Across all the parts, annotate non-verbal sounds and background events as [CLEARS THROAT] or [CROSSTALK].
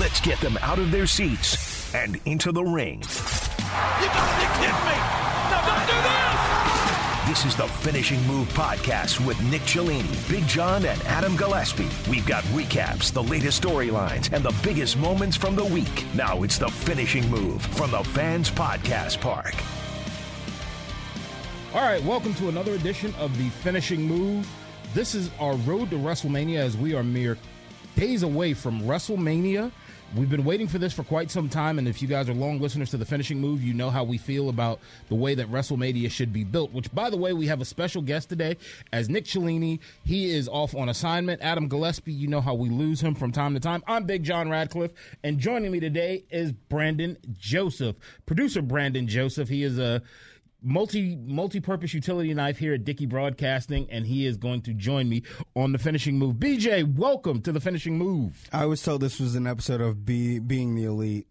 Let's get them out of their seats and into the ring. You gotta be kidding me! No, don't do this! This is the Finishing Move podcast with Nick Cellini, Big John, and Adam Gillespie. We've got recaps, the latest storylines, and the biggest moments from the week. Now it's the Finishing Move from the Fans Podcast Park. All right, welcome to another edition of the Finishing Move. This is our road to WrestleMania as we are mere days away from WrestleMania. We've been waiting for this for quite some time, and if you guys are long listeners to the finishing move, you know how we feel about the way that WrestleMania should be built. Which, by the way, we have a special guest today as Nick Cellini. He is off on assignment. Adam Gillespie, you know how we lose him from time to time. I'm Big John Radcliffe, and joining me today is Brandon Joseph, producer Brandon Joseph. He is a multi multi-purpose utility knife here at Dickey Broadcasting, and he is going to join me on the finishing move. BJ, welcome to the finishing move. I was told this was an episode of be, being the elite.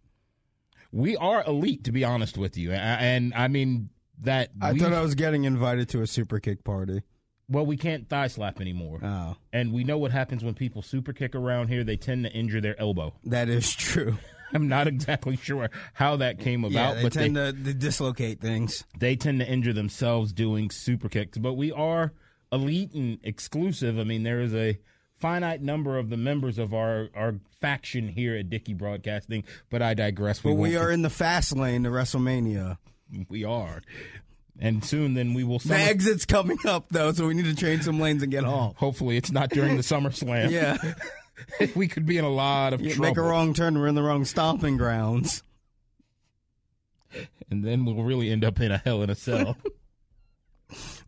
We are elite, to be honest with you, and, and I mean that. I thought I was getting invited to a super kick party. Well, we can't thigh slap anymore, Oh, and we know what happens when people super kick around here. They tend to injure their elbow. that is true. [LAUGHS] I'm not exactly sure how that came about, yeah, they but tend they, to, to dislocate things. they tend to injure themselves doing super kicks. But we are elite and exclusive. I mean, there is a finite number of the members of our, our faction here at Dickey Broadcasting, but I digress. But we are in the fast lane to WrestleMania. we are. And soon then we will The exit's coming up though, so we need to change some lanes and get home. hopefully it's not during the [LAUGHS] summer slam. Yeah, [LAUGHS] [LAUGHS] we could be in a lot of You trouble. make a wrong turn, we're in the wrong stomping grounds. and then we'll really end up in a hell in a cell. [LAUGHS]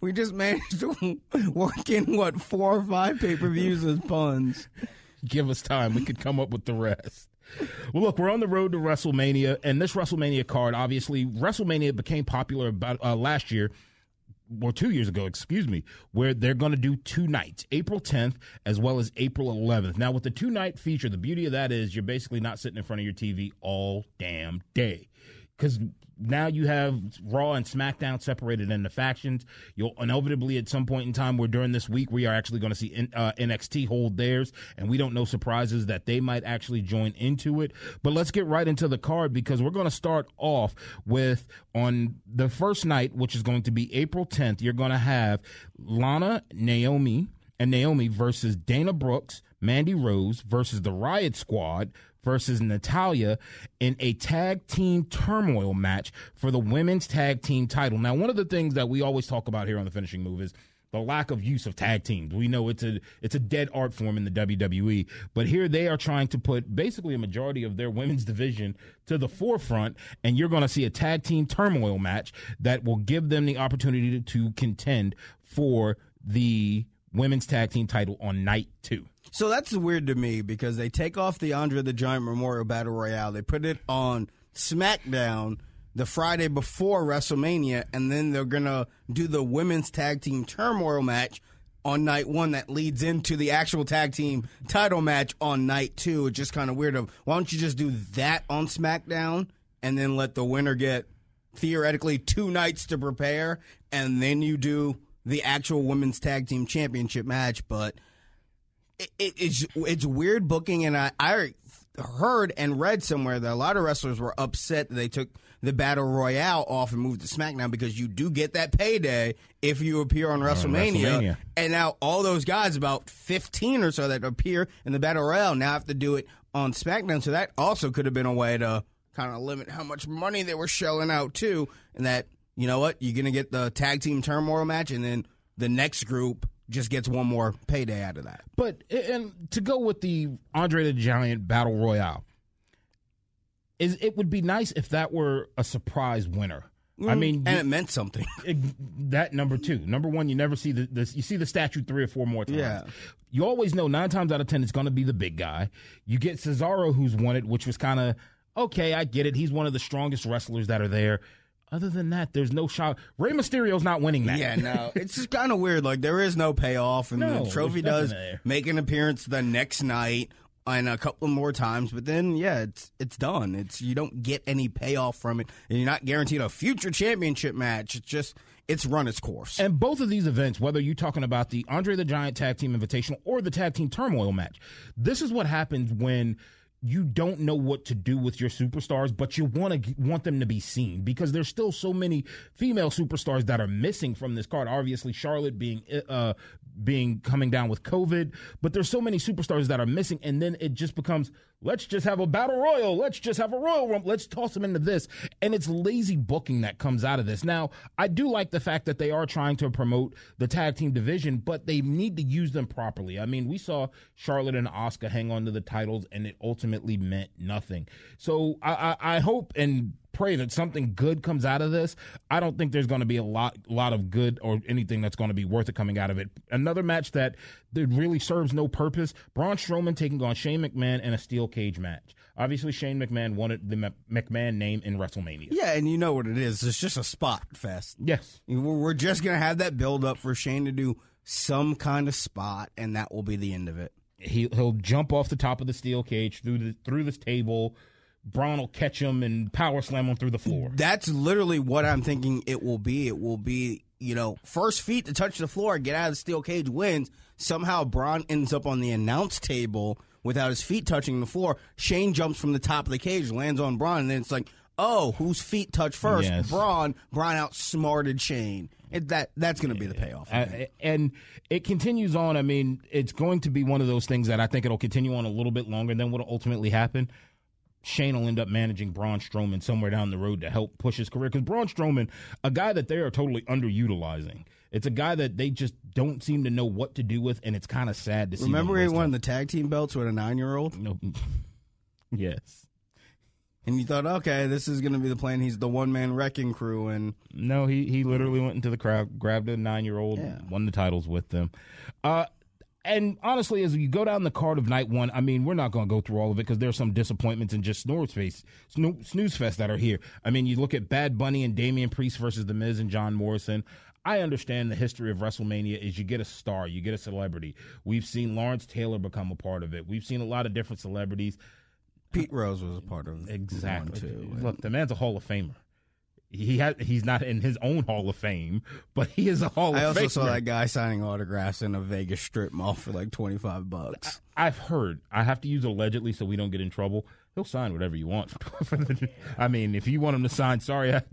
We just managed to [LAUGHS] work in what four or five pay per views as puns. give us time. We could come up with the rest. Well, look, we're on the road to WrestleMania, and this WrestleMania card, obviously, WrestleMania became popular about uh, last year or two years ago, excuse me, where they're going to do two nights, April 10th as well as April 11th. Now, with the two night feature, the beauty of that is you're basically not sitting in front of your TV all damn day. Because now you have Raw and SmackDown separated into factions. You'll inevitably, at some point in time, where during this week we are actually going to see N- uh, NXT hold theirs, and we don't know surprises that they might actually join into it. But let's get right into the card because we're going to start off with on the first night, which is going to be April 10th. You're going to have Lana, Naomi, and Naomi versus Dana Brooks, Mandy Rose versus the Riot Squad versus Natalia in a tag team turmoil match for the women's tag team title. Now, one of the things that we always talk about here on the finishing move is the lack of use of tag teams. We know it's a it's a dead art form in the WWE, but here they are trying to put basically a majority of their women's division to the forefront, and you're going to see a tag team turmoil match that will give them the opportunity to, to contend for the women's tag team title on night two. So that's weird to me because they take off the Andre the Giant Memorial Battle Royale, they put it on SmackDown the Friday before WrestleMania, and then they're gonna do the women's tag team turmoil match on night one that leads into the actual tag team title match on night two. It's just kind of weird. Of why don't you just do that on SmackDown and then let the winner get theoretically two nights to prepare, and then you do the actual women's tag team championship match, but it, it, it's it's weird booking, and I, I heard and read somewhere that a lot of wrestlers were upset that they took the battle royale off and moved to SmackDown because you do get that payday if you appear on WrestleMania. WrestleMania. And now all those guys, about fifteen or so that appear in the battle royale, now have to do it on SmackDown. So that also could have been a way to kind of limit how much money they were shelling out too, and that you know what you're gonna get the tag team turmoil match, and then the next group just gets one more payday out of that. But and to go with the Andre the Giant Battle Royale, is it would be nice if that were a surprise winner. I mm, mean, and you- it meant something. [LAUGHS] it- that number two. Number one, you never see the this. You see the statue three or four more times. Yeah. You always know nine times out of ten it's going to be the big guy. You get Cesaro, who's won it, which was kind of okay. I get it. He's one of the strongest wrestlers that are there. Other than that, there's no shot. Rey Mysterio's not winning that. Yeah, no, [LAUGHS] it's just kind of weird. Like there is no payoff, and No, the trophy does there. make an appearance the next night and a couple more times, but then yeah, it's it's done. It's you don't get any payoff from it, and you're not guaranteed a future championship match. It's just it's run its course. And both of these events, whether you're talking about the Andre the Giant Tag Team Invitational or the Tag Team Turmoil match, this is what happens when you don't know what to do with your superstars, but you want to want them to be seen because there's still so many female superstars that are missing from this card. Obviously, Charlotte being uh being coming down with COVID, but there's so many superstars that are missing, and then it just becomes let's just have a battle royal, let's just have a royal let's toss them into this, and it's lazy booking that comes out of this. Now, I do like the fact that they are trying to promote the tag team division, but they need to use them properly. I mean, we saw Charlotte and Asuka hang on to the titles, and it ultimately meant nothing. So I, I, I hope and pray that something good comes out of this. I don't think there's going to be a lot lot of good or anything that's going to be worth it coming out of it. Another match that that really serves no purpose: Braun Strowman taking on Shane McMahon in a steel cage match. Obviously, Shane McMahon wanted the Mc- McMahon name in WrestleMania. yeah, and you know what it is. It's just a spot fest. Yes. We're just gonna have that build up for Shane to do some kind of spot, and that will be the end of it. He he'll jump off the top of the steel cage through the through this table. Braun will catch him and power slam him through the floor. That's literally what I'm thinking it will be. It will be, you know, first feet to touch the floor, get out of the steel cage wins. Somehow Braun ends up on the announce table without his feet touching the floor. Shane jumps from the top of the cage, lands on Braun, and then it's like, oh, whose feet touch first? Yes. Braun. Braun outsmarted Shane. It, that that's going to be the payoff. I. And it continues on. I mean, it's going to be one of those things that I think it'll continue on a little bit longer than what'll ultimately happen. Shane will end up managing Braun Strowman somewhere down the road to help push his career because Braun Strowman, a guy that they are totally underutilizing. It's a guy that they just don't seem to know what to do with, and it's kind of sad to see. Remember he won time. the tag team belts with a nine year old? No. [LAUGHS] yes. And you thought, okay, this is going to be the plan. He's the one man wrecking crew, and No, he he literally went into the crowd, grabbed a nine year old, Yeah. won the titles with them. Uh, and honestly, as you go down the card of night one, I mean, we're not going to go through all of it because there's some disappointments and just snooze face, snoo- snooze fest that are here. I mean, you look at Bad Bunny and Damian Priest versus The Miz and John Morrison. I understand the history of WrestleMania is you get a star, you get a celebrity. We've seen Lawrence Taylor become a part of it. We've seen a lot of different celebrities. Pete Rose was a part of Exactly. Look, the man's a Hall of Famer. He has, he's not in his own Hall of Fame, but he is a Hall I of also Famer. saw that guy signing autographs in a Vegas strip mall for like twenty five bucks. I've heard. I have to use allegedly so we don't get in trouble. He'll sign whatever you want. [LAUGHS] I mean, if you want him to sign, sorry, I,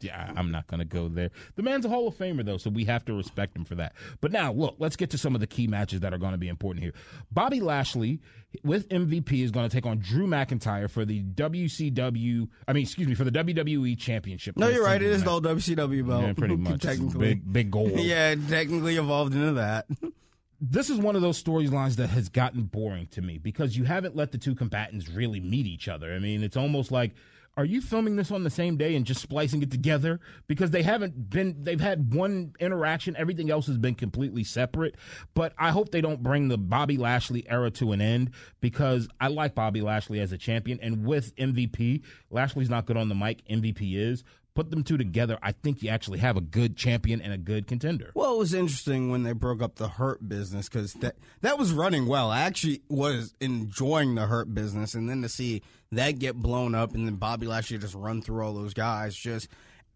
yeah, I'm not going to go there. The man's a Hall of Famer, though, so we have to respect him for that. But now, look, let's get to some of the key matches that are going to be important here. Bobby Lashley with MVP is going to take on Drew McIntyre for the WCW. I mean, excuse me, for the WWE Championship. No, you're right. It is the old WCW belt. Yeah, pretty [LAUGHS] much. Technically, big, big goal. [LAUGHS] yeah, technically evolved into that. [LAUGHS] this is one of those storylines that has gotten boring to me because you haven't let the two combatants really meet each other. I mean, it's almost like are you filming this on the same day and just splicing it together? Because they haven't been they've had one interaction. Everything else has been completely separate. But i hope they don't bring the bobby lashley era to an end because i like bobby lashley as a champion. And with mvp lashley's not good on the mic. Mvp is put them two together i think you actually have a good champion and a good contender Well, it was interesting when they broke up the Hurt business because that that was running well. I actually was enjoying the Hurt business, and then to see that get blown up, and then Bobby Lashley just run through all those guys, just.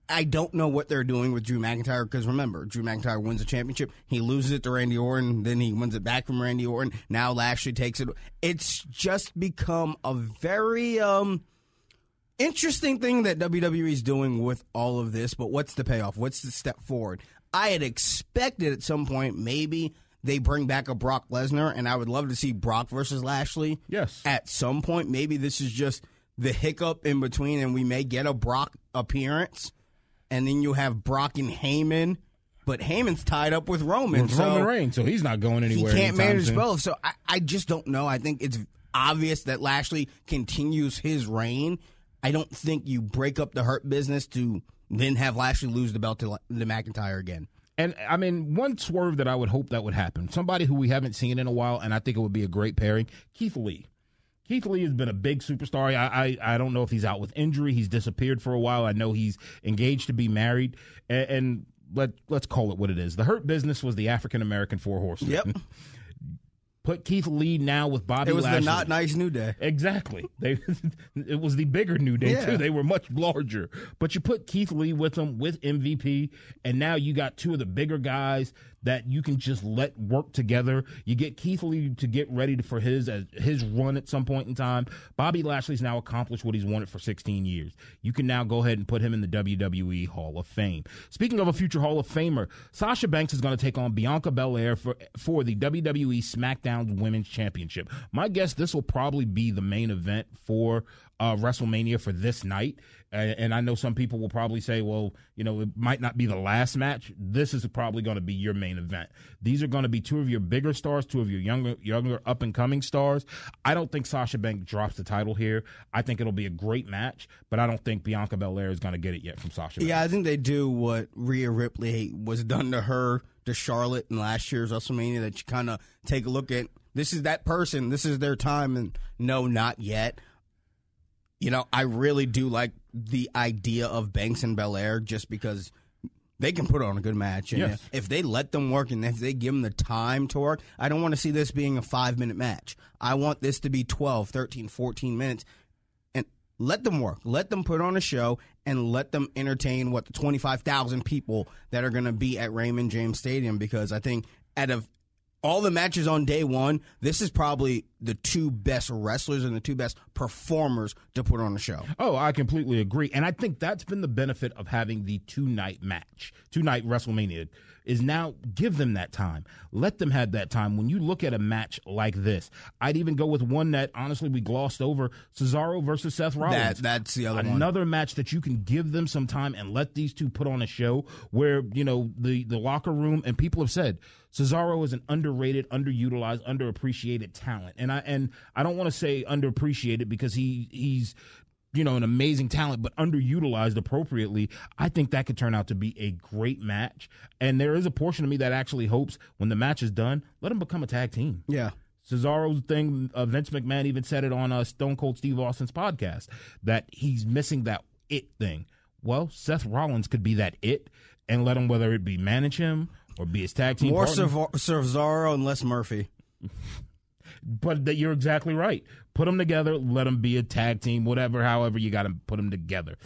I don't know what they're doing with Drew McIntyre because remember, Drew McIntyre wins a championship. He loses it to Randy Orton, then he wins it back from Randy Orton. Now Lashley takes it. It's just become a very um interesting thing that WWE is doing with all of this, but what's the payoff? What's the step forward? I had expected at some point maybe they bring back a Brock Lesnar, and I would love to see Brock versus Lashley. Yes. At some point, maybe this is just the hiccup in between, and we may get a Brock appearance, and then you have Brock and Heyman. But Heyman's tied up with Roman. With so Roman Reigns, so he's not going anywhere. he can't manage soon. both. So I, I just don't know. I think it's obvious that Lashley continues his reign. I don't think you break up the hurt business to then have Lashley lose the belt to, to McIntyre again. And I mean, one swerve that I would hope that would happen. Somebody who we haven't seen in a while, and I think it would be a great pairing. Keith Lee. Keith Lee has been a big superstar. I, I, I don't know if he's out with injury. He's disappeared for a while. I know he's engaged to be married, and, and let let's call it what it is. The Hurt Business was the African American Four Horsemen. Yep. [LAUGHS] Put Keith Lee now with Bobby. It was Lashley. the not nice New Day. Exactly. They [LAUGHS] it was the bigger New Day Yeah. too. They were much larger. But you put Keith Lee with them with MVP, and now you got two of the bigger guys that you can just let work together. You get Keith Lee to get ready for his uh, his run at some point in time. Bobby Lashley's now accomplished what he's wanted for 16 years. You can now go ahead and put him in the WWE Hall of Fame. Speaking of a future Hall of Famer, Sasha Banks is going to take on Bianca Belair for for the WWE SmackDown Women's Championship. My guess this will probably be the main event for uh, WrestleMania for this night. And, I know some people will probably say, well, you know, it might not be the last match. This is probably going to be your main event. These are going to be two of your bigger stars, two of your younger, younger up and coming stars. I don't think Sasha Banks drops the title here. I think it'll be a great match, but I don't think Bianca Belair is going to get it yet from Sasha. Banks. Yeah, I think they do what Rhea Ripley was done to her to Charlotte in last year's WrestleMania. That you kind of take a look at. This is that person. This is their time, and no, not yet. You know, I really do like the idea of Banks and Belair just because they can put on a good match. And Yes. if they let them work and if they give them the time to work, I don't want to see this being a five minute match. I want this to be 12, 13, 14 minutes and let them work. Let them put on a show and let them entertain what the 25,000 people that are going to be at Raymond James Stadium because I think out of all the matches on day one, this is probably the two best wrestlers and the two best performers to put on the show. Oh, I completely agree. And I think that's been the benefit of having the two night match, two night WrestleMania, is now give them that time. Let them have that time. When you look at a match like this, I'd even go with one that honestly we glossed over Cesaro versus Seth Rollins. That that's the other one. Another match that you can give them some time and let these two put on a show where, you know, the, the locker room and people have said Cesaro is an underrated, underutilized, underappreciated talent. And I and I don't want to say underappreciated because he he's you know, an amazing talent, but underutilized appropriately, I think that could turn out to be a great match. And there is a portion of me that actually hopes when the match is done, let them become a tag team. Yeah. Cesaro's thing, uh, Vince McMahon even said it on uh, Stone Cold Steve Austin's podcast that he's missing that it thing. Well, Seth Rollins could be that it and let him, whether it be manage him or be his tag team More Cesaro and less Murphy. [LAUGHS] But that you're exactly right. Put them together, let them be a tag team, whatever, however you got to put them together.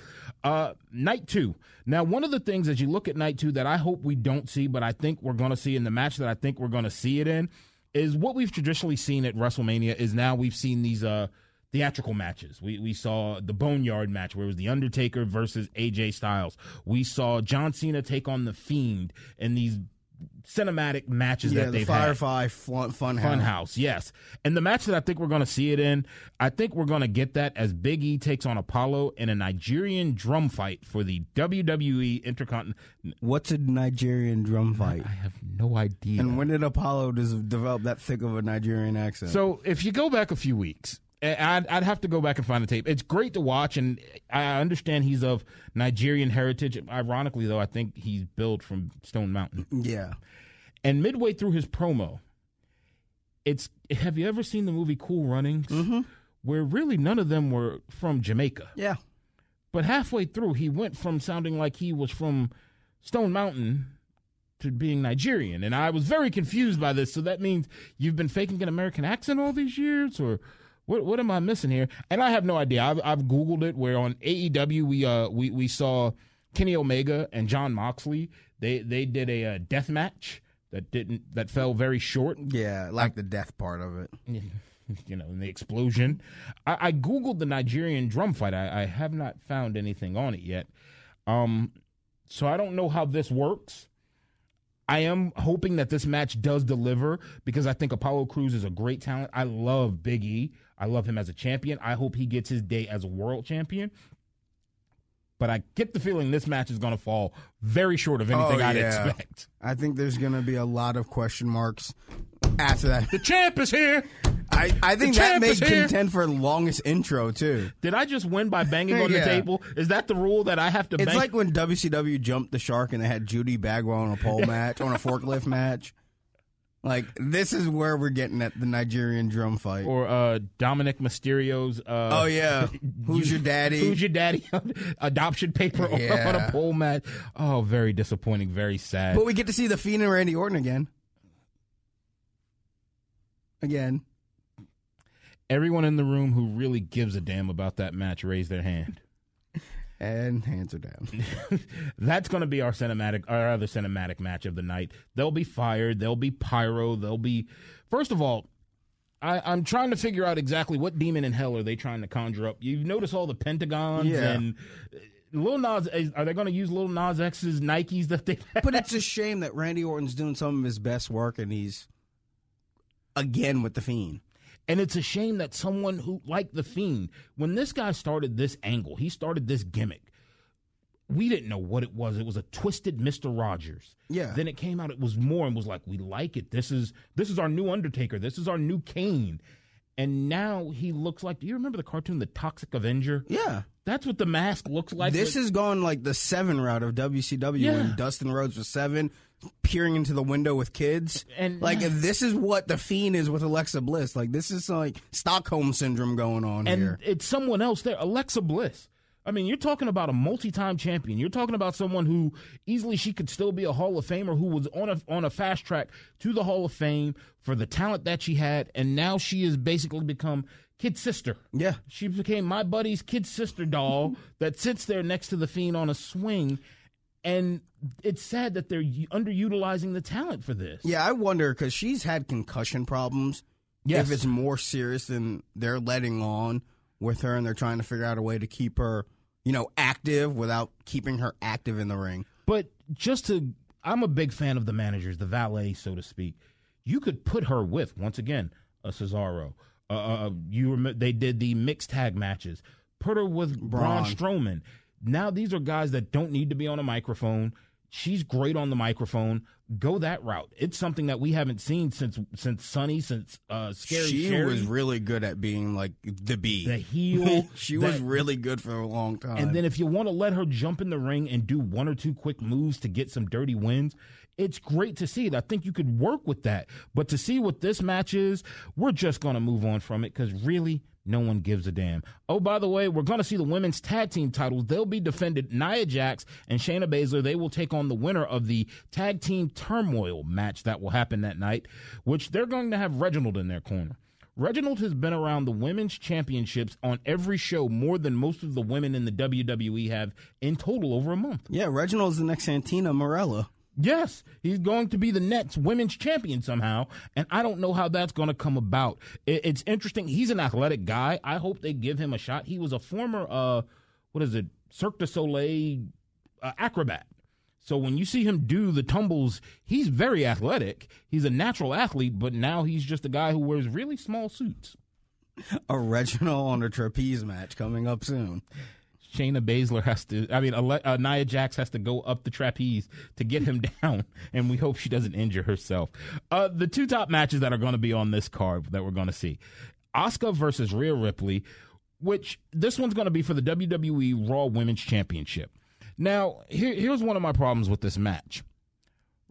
Uh, night two. Now, one of the things as you look at night two that I hope we don't see, but I think we're going to see in the match that I think we're going to see it in, is what we've traditionally seen at WrestleMania. Is now we've seen these uh, theatrical matches. We we saw the Boneyard match where it was the Undertaker versus AJ Styles. We saw John Cena take on the Fiend in these cinematic matches Yeah, that the they've had. Firefly fun, fun, Fun House. House, yes. And the match that I think we're going to see it in, I think we're going to get that as Big E takes on Apollo in a Nigerian drum fight for the WWE Intercontinental. What's a Nigerian drum fight? I have no idea. And when did Apollo develop that thick of a Nigerian accent? So if you go back a few weeks, I'd, I'd have to go back and find the tape. It's great to watch, and I understand he's of Nigerian heritage. Ironically, though, I think he's billed from Stone Mountain. yeah, And midway through his promo, it's have you ever seen the movie Cool Runnings? Mm-hmm. Where really none of them were from Jamaica. yeah. But halfway through, he went from sounding like he was from Stone Mountain to being Nigerian. And I was very confused by this. So that means you've been faking an American accent all these years? Or what, what am I missing here? And I have no idea. I've, I've Googled it where on AEW, we, uh, we, we saw Kenny Omega and Jon Moxley. They, they did a uh, death match that didn't, that fell very short Yeah, like the death part of it. [LAUGHS] you know, in the explosion. I, I googled the Nigerian drum fight. I, I have not found anything on it yet. Um, so I don't know how this works. I am hoping that this match does deliver because I think Apollo Crews is a great talent. I love Big E. I love him as a champion. I hope he gets his day as a world champion. But I get the feeling this match is going to fall very short of anything Oh, I'd yeah. expect. I think there's going to be a lot of question marks after that. The champ is here. I I, think that may is contend for the longest intro too. Did I just win by banging [LAUGHS] on Yeah. the table? Is that the rule that I have to It's bang? like when WCW jumped the shark and they had Judy Bagwell on a pole [LAUGHS] match, on a forklift match. Like this is where we're getting at the Nigerian drum fight. or uh, Dominik Mysterio's. Uh, oh yeah, [LAUGHS] who's your daddy? Who's your daddy? [LAUGHS] Adoption paper on- on a pole match. Oh, very disappointing. Very sad. but we get to see the Fiend and Randy Orton again. Again, Everyone in the room who really gives a damn about that match raise their hand. And hands are down. [LAUGHS] That's going to be our cinematic, our other cinematic match of the night. They'll be fired. They'll be pyro. They'll be. First of all, I, I'm trying to figure out exactly what demon in hell are they trying to conjure up. You notice all the pentagons Yeah. and uh, Lil Nas. Are they going to use Lil Nas X's Nikes that they? But it's a shame that Randy Orton's doing some of his best work and he's again with the Fiend. And it's a shame that someone who, like The Fiend, when this guy started this angle, he started this gimmick. We didn't know what it was. It was a twisted Mr. Rogers. Yeah. Then it came out, it was more and was like, we like it. This is this is our new Undertaker. This is our new Kane. And now he looks like do you remember the cartoon The Toxic Avenger? Yeah. That's what the mask looks like. This has gone like the seven route of WCW Yeah. when Dustin Rhodes was seven, peering into the window with kids. And- like this is what the fiend is with Alexa Bliss. Like this is like Stockholm syndrome going on and here. it's someone else there. Alexa Bliss. I mean, you're talking about a multi-time champion. You're talking about someone who easily she could still be a Hall of Famer, who was on a on a fast track to the Hall of Fame for the talent that she had, and now she has basically become kid sister. Yeah. she became my buddy's kid sister doll [LAUGHS] that sits there next to the fiend on a swing, and it's sad that they're underutilizing the talent for this. Yeah, I wonder because she's had concussion problems. Yes. If it's more serious than they're letting on with her, and they're trying to figure out a way to keep her, you know, active without keeping her active in the ring. But just to, I'm a big fan of the managers, the valet, so to speak. You could put her with once again a Cesaro. Uh, uh, you remember they did the mixed tag matches. Put her with Braun, Braun. Strowman. Now these are guys that don't need to be on a microphone. She's great on the microphone. Go that route. It's something that we haven't seen since since Sunny, since uh, Scary she Sherri. was really good at being like the bee. The heel, [LAUGHS] she was really good for a long time. And then if you want to let her jump in the ring and do one or two quick moves to get some dirty wins, it's great to see it. I think you could work with that. But to see what this match is, we're just going to move on from it because really, no one gives a damn. Oh, by the way, we're going to see the women's tag team titles. They'll be defended. Nia Jax and Shayna Baszler, they will take on the winner of the tag team turmoil match that will happen that night, which they're going to have Reginald in their corner. Reginald has been around the women's championships on every show more than most of the women in the WWE have in total over a month. yeah, Reginald's the next Santina Marella. Yes, he's going to be the next women's champion somehow, and I don't know how that's going to come about. It's interesting. He's an athletic guy. I hope they give him a shot. He was a former, uh, what is it, Cirque du Soleil uh, acrobat. So when you see him do the tumbles, he's very athletic. He's a natural athlete, but now he's just a guy who wears really small suits. [LAUGHS] A Reginald on a trapeze match coming up soon. Shayna Baszler has to, I mean, uh, Nia Jax has to go up the trapeze to get him [LAUGHS] down, and we hope she doesn't injure herself. Uh, the two top matches that are going to be on this card that we're going to see Asuka versus Rhea Ripley, which this one's going to be for the WWE Raw Women's Championship. Now, here, here's one of my problems with this match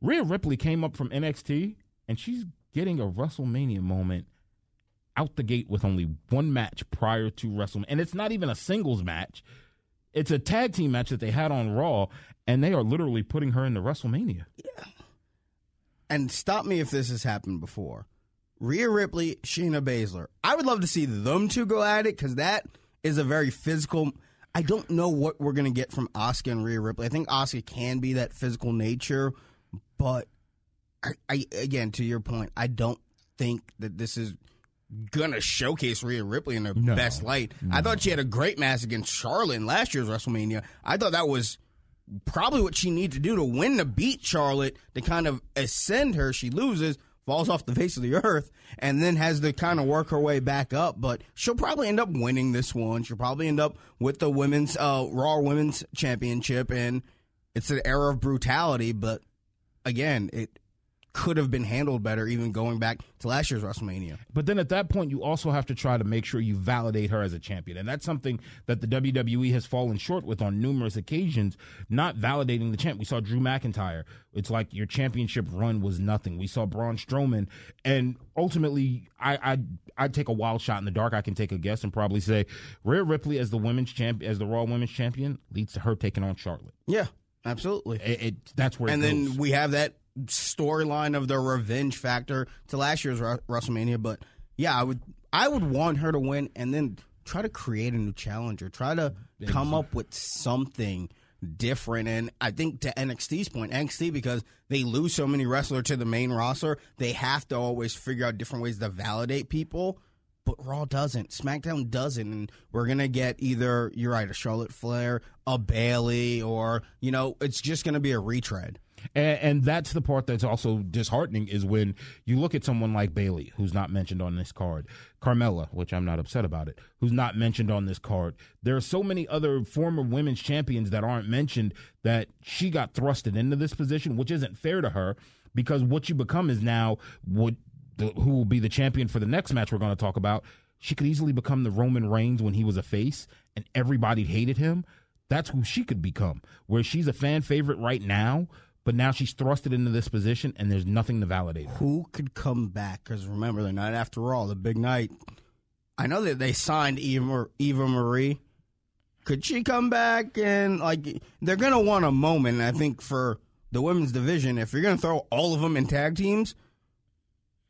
Rhea Ripley came up from NXT, and she's getting a WrestleMania moment out the gate with only one match prior to WrestleMania. And it's not even a singles match. It's a tag team match that they had on Raw, and they are literally putting her into WrestleMania. Yeah. And stop me if this has happened before. Rhea Ripley, Shayna Baszler. I would love to see them two go at it because that is a very physical. I don't know what we're gonna get from Asuka and Rhea Ripley. I think Asuka can be that physical nature, but I, I again to your point, I don't think that this is gonna showcase Rhea Ripley in her No. best light. I thought she had a great match against Charlotte in last year's WrestleMania. I thought that was probably what she needs to do to win to beat Charlotte to kind of ascend her. She loses, falls off the face of the earth, and then has to kind of work her way back up. But she'll probably end up winning this one. She'll probably end up with the women's uh, Raw Women's Championship, and it's an era of brutality. But again, it could have been handled better, even going back to last year's WrestleMania. But then at that point, you also have to try to make sure you validate her as a champion. And that's something that the WWE has fallen short with on numerous occasions, not validating the champ. We saw Drew McIntyre. It's like your championship run was nothing. We saw Braun Strowman. And ultimately, I, I, I'd take a wild shot in the dark. I can take a guess and probably say Rhea Ripley as the women's champ, as the Raw Women's Champion leads to her taking on Charlotte. Yeah, absolutely. It, it that's where and then goes. we have that storyline of the revenge factor to last year's WrestleMania. But yeah, I would I would want her to win, and then try to create a new challenger. Try to come up with something different. And I think to NXT's point, NXT because they lose so many wrestlers to the main roster, they have to always figure out different ways to validate people. But Raw doesn't. SmackDown doesn't. And we're going to get either, you're right, a Charlotte Flair, a Bayley, or, you know, it's just going to be a retread. And, and that's the part that's also disheartening is when you look at someone like Bayley, who's not mentioned on this card, Carmella, which I'm not upset about it, who's not mentioned on this card. There are so many other former women's champions that aren't mentioned that she got thrusted into this position, which isn't fair to her because what you become is now what the, who will be the champion for the next match we're going to talk about. She could easily become the Roman Reigns when he was a face and everybody hated him. That's who she could become, where she's a fan favorite right now, but now she's thrusted into this position and there's nothing to validate her. Who could come back? Because remember, the night after all, the big night. I know that they signed Eva, Eva Marie. Could she come back? And, like, they're to want a moment, I think, for the women's division. If you're to throw all of them in tag teams,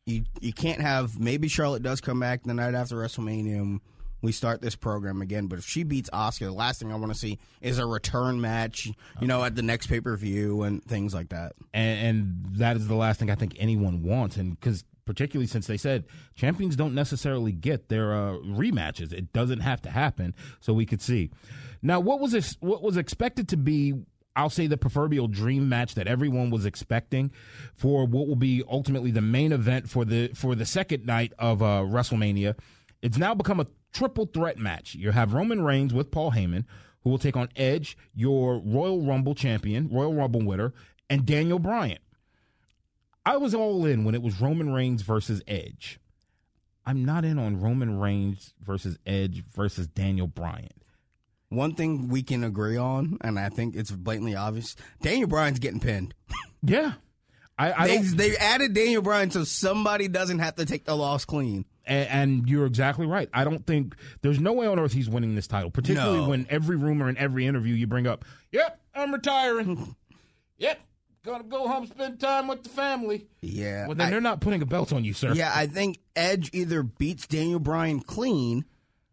you you can't have maybe Charlotte does come back the night after WrestleMania we start this program again. But if she beats Asuka, the last thing I want to see is a return match, you know, at the next pay per view and things like that. And, and that is the last thing I think anyone wants. And because particularly since they said champions don't necessarily get their uh, rematches, it doesn't have to happen. So we could see. Now, what was this, what was expected to be I'll say the proverbial dream match that everyone was expecting for what will be ultimately the main event for the for the second night of uh, WrestleMania. It's now become a triple threat match. You have Roman Reigns with Paul Heyman, who will take on Edge, your Royal Rumble champion, Royal Rumble winner, and Daniel Bryan. I was all in when it was Roman Reigns versus Edge. I'm not in on Roman Reigns versus Edge versus Daniel Bryan. One thing we can agree on, and I think it's blatantly obvious, Daniel Bryan's getting pinned. [LAUGHS] Yeah. I, I They, they added Daniel Bryan so somebody doesn't have to take the loss clean. And, and you're exactly right. I don't think there's no way on earth he's winning this title, particularly No. when every rumor and every interview you bring up, yep, I'm retiring. [LAUGHS] yep, gonna go home, spend time with the family. Yeah. Well, then I- they're not putting a belt on you, sir. Yeah, I think Edge either beats Daniel Bryan clean,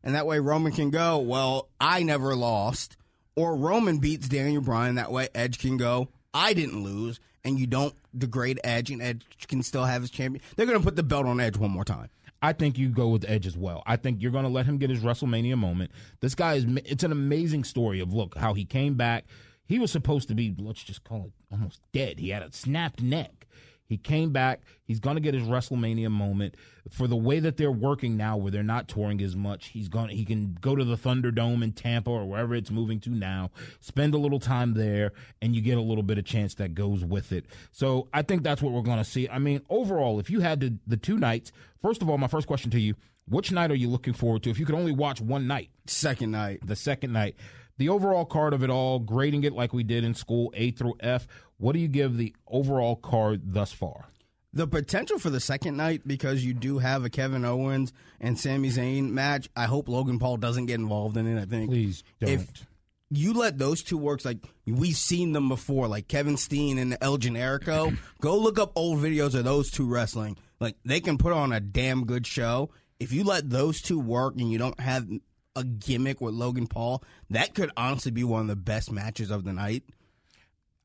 and that way Roman can go, well, I never lost, or Roman beats Daniel Bryan, that way Edge can go, I didn't lose, and you don't degrade Edge, and Edge can still have his champion. They're to put the belt on Edge one more time. I think you go with Edge as well. I think you're going to let him get his WrestleMania moment. This guy is, it's an amazing story of look, how he came back. He was supposed to be, let's just call it almost dead. He had a snapped neck. He came back. He's going to get his WrestleMania moment for the way that they're working now, where they're not touring as much. He's going. He can go to the Thunderdome in Tampa or wherever it's moving to now. Spend a little time there, and you get a little bit of chance that goes with it. So I think that's what we're going to see. I mean, overall, if you had to, the two nights, first of all, my first question to you: Which night are you looking forward to? If you could only watch one night, Second night. the second night. The overall card of it all, grading it like we did in school, A through F. What do you give the overall card thus far? The potential for the second night because you do have a Kevin Owens and Sami Zayn match. I hope Logan Paul doesn't get involved in it. I think Please don't. If you let those two works like we've seen them before, like Kevin Steen and El Generico. [CLEARS THROAT] go look up old videos of those two wrestling. Like they can put on a damn good show. If you let those two work and you don't have a gimmick with Logan Paul, that could honestly be one of the best matches of the night.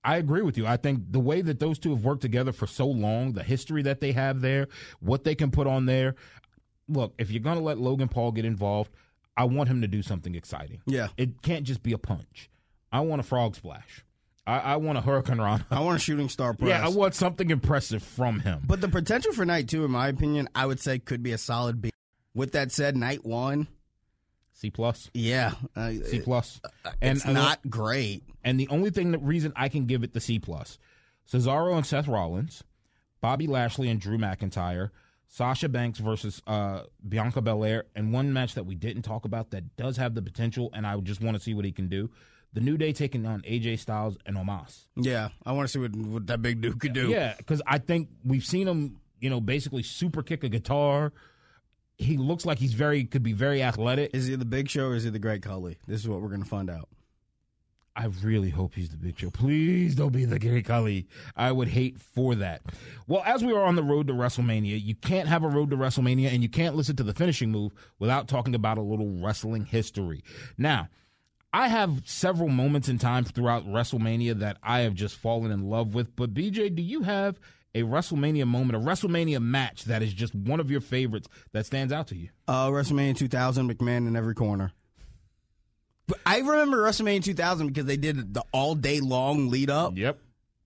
I agree with you. I think the way that those two have worked together for so long, the history that they have there, what they can put on there. Look, if you're going to let Logan Paul get involved, I want him to do something exciting. Yeah. It can't just be a punch. I want a frog splash. I, I want a hurricane run. I want a shooting star press. [LAUGHS] yeah, I want something impressive from him. But the potential for night two, in my opinion, I would say could be a solid B. With that said, night one, C plus, yeah, uh, C plus, it's and not great. And the only thing that reason I can give it the C plus, Cesaro and Seth Rollins, Bobby Lashley and Drew McIntyre, Sasha Banks versus uh, Bianca Belair, and one match that we didn't talk about that does have the potential, and I just want to see what he can do. The New Day taking on AJ Styles and Omos. Yeah, I want to see what, what that big dude could do. Yeah, because I think we've seen him, you know, basically super kick a guitar. He looks like he's very could be very athletic. Is he the Big Show or is he the Great Khali? This is what we're going to find out. I really hope he's the Big Show. Please don't be the Great Khali. I would hate for that. Well, as we are on the road to WrestleMania, you can't have a road to WrestleMania and you can't listen to the finishing move without talking about a little wrestling history. Now, I have several moments in time throughout WrestleMania that I have just fallen in love with. But BJ, do you have a WrestleMania moment, a WrestleMania match that is just one of your favorites that stands out to you? Uh, WrestleMania 2000, McMahon in every corner. But I remember WrestleMania 2000 because they did the all day long lead up. Yep.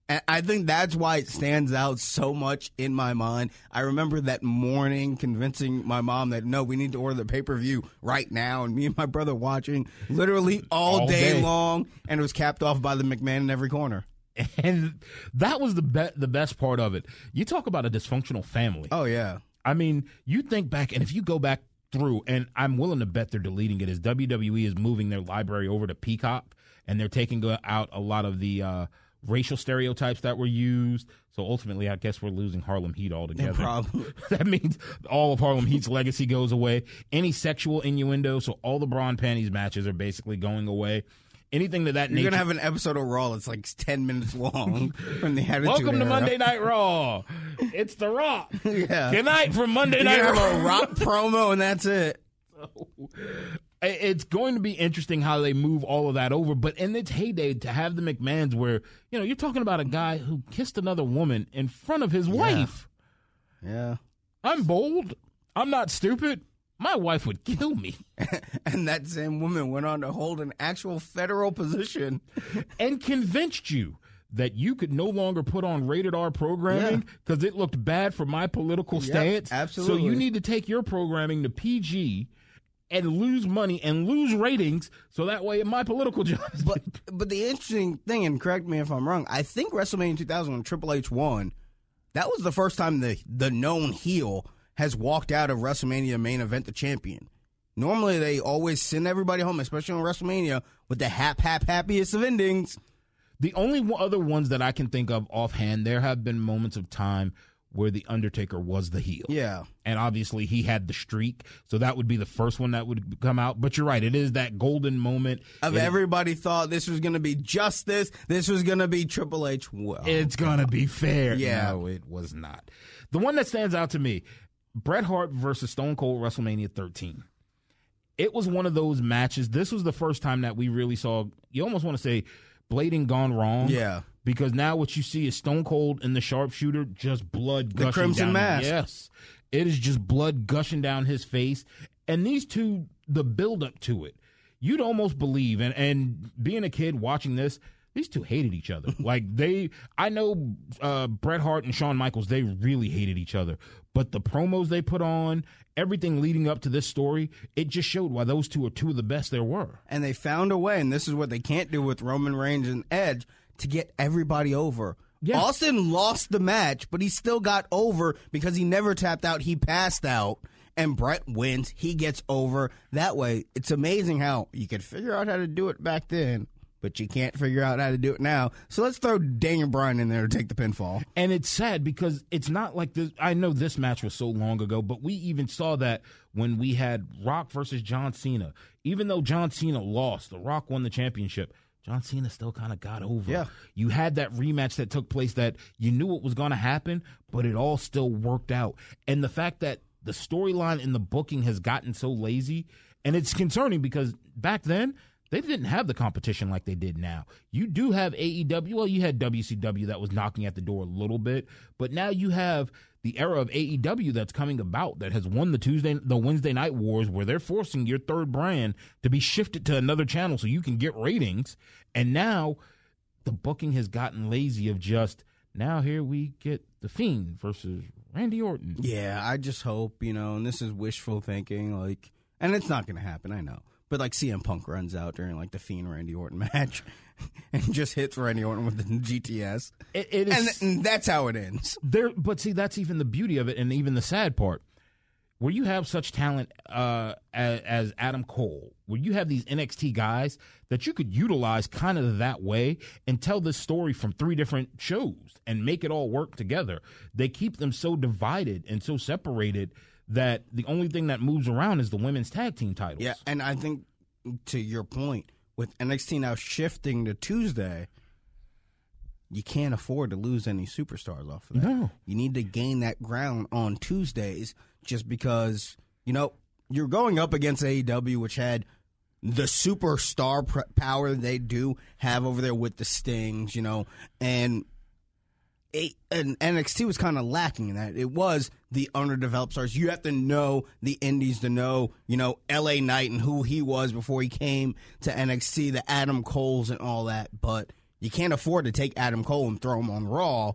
And I think that's why it stands out so much in my mind. I remember that morning convincing my mom that no, we need to order the pay per view right now, and me and my brother watching literally all, All day, day. long, and it was capped off by the McMahon in every corner. [LAUGHS] And that was the be- the best part of it. You talk about a dysfunctional family. Oh yeah, I mean, you think back, and if you go back through, and I'm willing to bet they're deleting it, as WWE is moving their library over to Peacock, and they're taking out a lot of the uh, racial stereotypes that were used. So ultimately, I guess we're losing Harlem Heat altogether. probably. [LAUGHS] that means all of Harlem Heat's legacy goes away. Any sexual innuendo, so all the bra and panties matches are basically going away. Anything to that you're nature. gonna have an episode of Raw that's like ten minutes long [LAUGHS] from the Attitude Welcome to Era. Monday Night Raw. [LAUGHS] It's The Rock. Yeah. Good night from Monday You're Night gonna Raw. have a rock [LAUGHS] promo and that's it. it's going to be interesting how they move all of that over. But in its heyday, to have the McMahons, where you know you're talking about a guy who kissed another woman in front of his wife. Yeah. I'm bold. I'm not stupid. My wife would kill me [LAUGHS] And that same woman went on to hold an actual federal position. [LAUGHS] and convinced you that you could no longer put on rated R programming because it looked bad for my political Yep, stance. So you need to take your programming to PG and lose money and lose ratings so that way my political [LAUGHS] job is But but the interesting thing, and correct me if I'm wrong, I think WrestleMania 2000 when Triple H won, that was the first time the the known heel has walked out of WrestleMania main event the champion. Normally they always send everybody home, especially on WrestleMania, with the hap hap happiest of endings. The only other ones that I can think of offhand, there have been moments of time where the Undertaker was the heel. Yeah. And obviously he had the streak, so that would be the first one that would come out. But you're right, it is that golden moment Of It- everybody thought this was going to be justice, this was going to be Triple H. Well, It's gonna be fair. Yeah. No, it was not. The one that stands out to me, Bret Hart versus Stone Cold WrestleMania 13. It was one of those matches. This was the first time that we really saw. You almost want to say blading gone wrong. Yeah. Because now what you see is Stone Cold and the sharpshooter, just blood gushing The Crimson down. Mask. Yes, it is just blood gushing down his face, and these two, the buildup to it, you'd almost believe. And and being a kid watching this, these two hated each other. [LAUGHS] like they, I know uh, Bret Hart and Shawn Michaels, they really hated each other. But the promos they put on, everything leading up to this story, it just showed why those two are two of the best there were. and they found a way, and this is what they can't do with Roman Reigns and Edge to get everybody over. Yeah. Austin lost the match, but he still got over because he never tapped out. He passed out, and Bret wins. He gets over that way. It's amazing how you could figure out how to do it back then, but you can't figure out how to do it now. So let's throw Daniel Bryan in there to take the pinfall. And it's sad because it's not like this. I know this match was so long ago, but we even saw that when we had Rock versus John Cena. Even though John Cena lost, The Rock won the championship. John Cena still kind of got over. Yeah. You had that rematch that took place that you knew what was going to happen, but it all still worked out. And the fact that the storyline in the booking has gotten so lazy, and it's concerning because back then, they didn't have the competition like they did now. You do have AEW. Well, you had WCW that was knocking at the door a little bit, but now you have the era of AEW that's coming about that has won the Tuesday, the Wednesday night wars, where they're forcing your third brand to be shifted to another channel so you can get ratings. And now the booking has gotten lazy of just now here we get the Fiend versus Randy Orton. Yeah, I just hope, you know, and this is wishful thinking, like, and it's not going to happen, I know. But like CM Punk runs out during like the Fiend Randy Orton [LAUGHS] match and just hits Randy Orton with the GTS. It, it is, and, th- and that's how it ends. there but see that's even the beauty of it and even the sad part where you have such talent uh, as, as Adam Cole, where you have these NXT guys that you could utilize kind of that way and tell this story from three different shows and make it all work together. They keep them so divided and so separated that the only thing that moves around is the women's tag team titles. Yeah, and I think to your point, with NXT now shifting to Tuesday, you can't afford to lose any superstars off of that. No. You need to gain that ground on Tuesdays just because, you know, you're going up against AEW, which had the superstar pr- power they do have over there with the Stings, you know, and and NXT was kind of lacking in that. It was the underdeveloped stars. You have to know the indies to know, you know, LA Knight and who he was before he came to NXT, the Adam Coles and all that. But you can't afford to take Adam Cole and throw him on Raw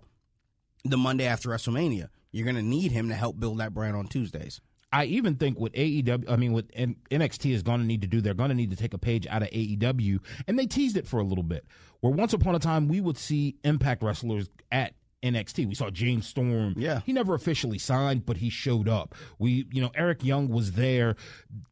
the Monday after WrestleMania. You're going to need him to help build that brand on Tuesdays. I even think what AEW, I mean, what NXT is going to need to do, they're going to need to take a page out of AEW, and they teased it for a little bit. Where once upon a time we would see Impact wrestlers at NXT. We saw James Storm. Yeah. he never officially signed, but he showed up. We, you know, Eric Young was there.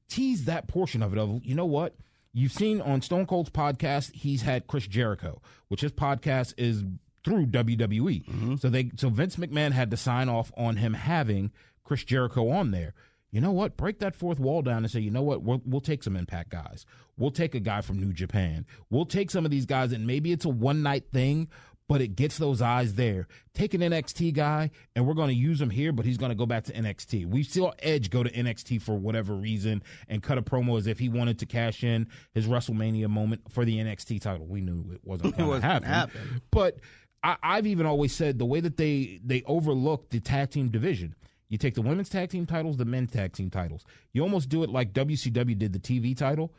Tease that portion of it. Of you know what. You've seen on Stone Cold's podcast, he's had Chris Jericho, which his podcast is through WWE. Mm-hmm. So they so Vince McMahon had to sign off on him having Chris Jericho on there. You know what? Break that fourth wall down and say, you know what? We'll, we'll take some impact guys. We'll take a guy from New Japan. We'll take some of these guys, and maybe it's a one night thing, but it gets those eyes there. Take an NXT guy, and we're going to use him here, but he's going to go back to NXT. We saw Edge go to NXT for whatever reason and cut a promo as if he wanted to cash in his WrestleMania moment for the NXT title. We knew it wasn't going to happen. happen. But I, I've even always said the way that they they overlook the tag team division. You take the women's tag team titles, the men's tag team titles. You almost do it like WCW did the TV title.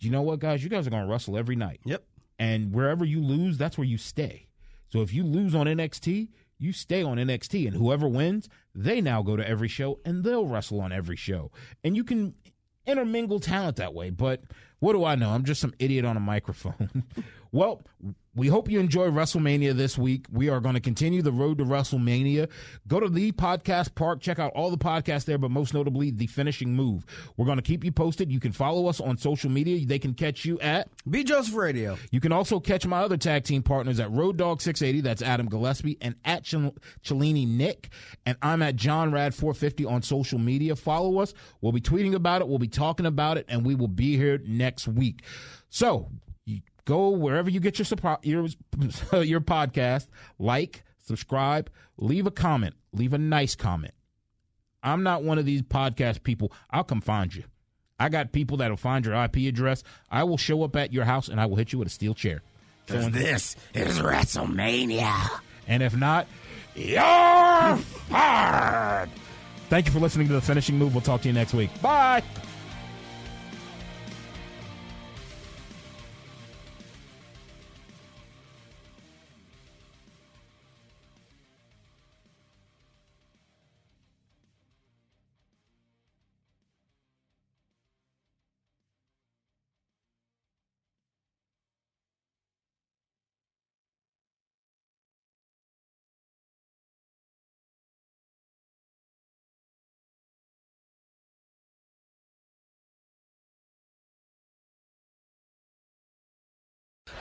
You know what, guys? You guys are going to wrestle every night. Yep. And wherever you lose, that's where you stay. So if you lose on NXT, you stay on NXT. And whoever wins, they now go to every show and they'll wrestle on every show. And you can intermingle talent that way. But what do I know? I'm just some idiot on a microphone. [LAUGHS] well, we hope you enjoy WrestleMania this week. We are going to continue the road to WrestleMania. Go to the podcast park, check out all the podcasts there, but most notably, The Finishing Move. We're going to keep you posted. You can follow us on social media. They can catch you at Be Joseph Radio. you can also catch my other tag team partners at Road Dawg 680. That's Adam Gillespie and at Cellini Nick. And I'm at John Rad 450 on social media. Follow us. We'll be tweeting about it. We'll be talking about it, and we will be here next week. So go wherever you get your suppo- your [LAUGHS] your podcast. Like, subscribe, leave a comment, leave a nice comment. I'm not one of these podcast people. I'll come find you. I got people that'll find your IP address. I will show up at your house and I will hit you with a steel chair. So This is WrestleMania. and if not, you're [LAUGHS] fired. Thank you for listening to the finishing move. We'll talk to you next week. Bye.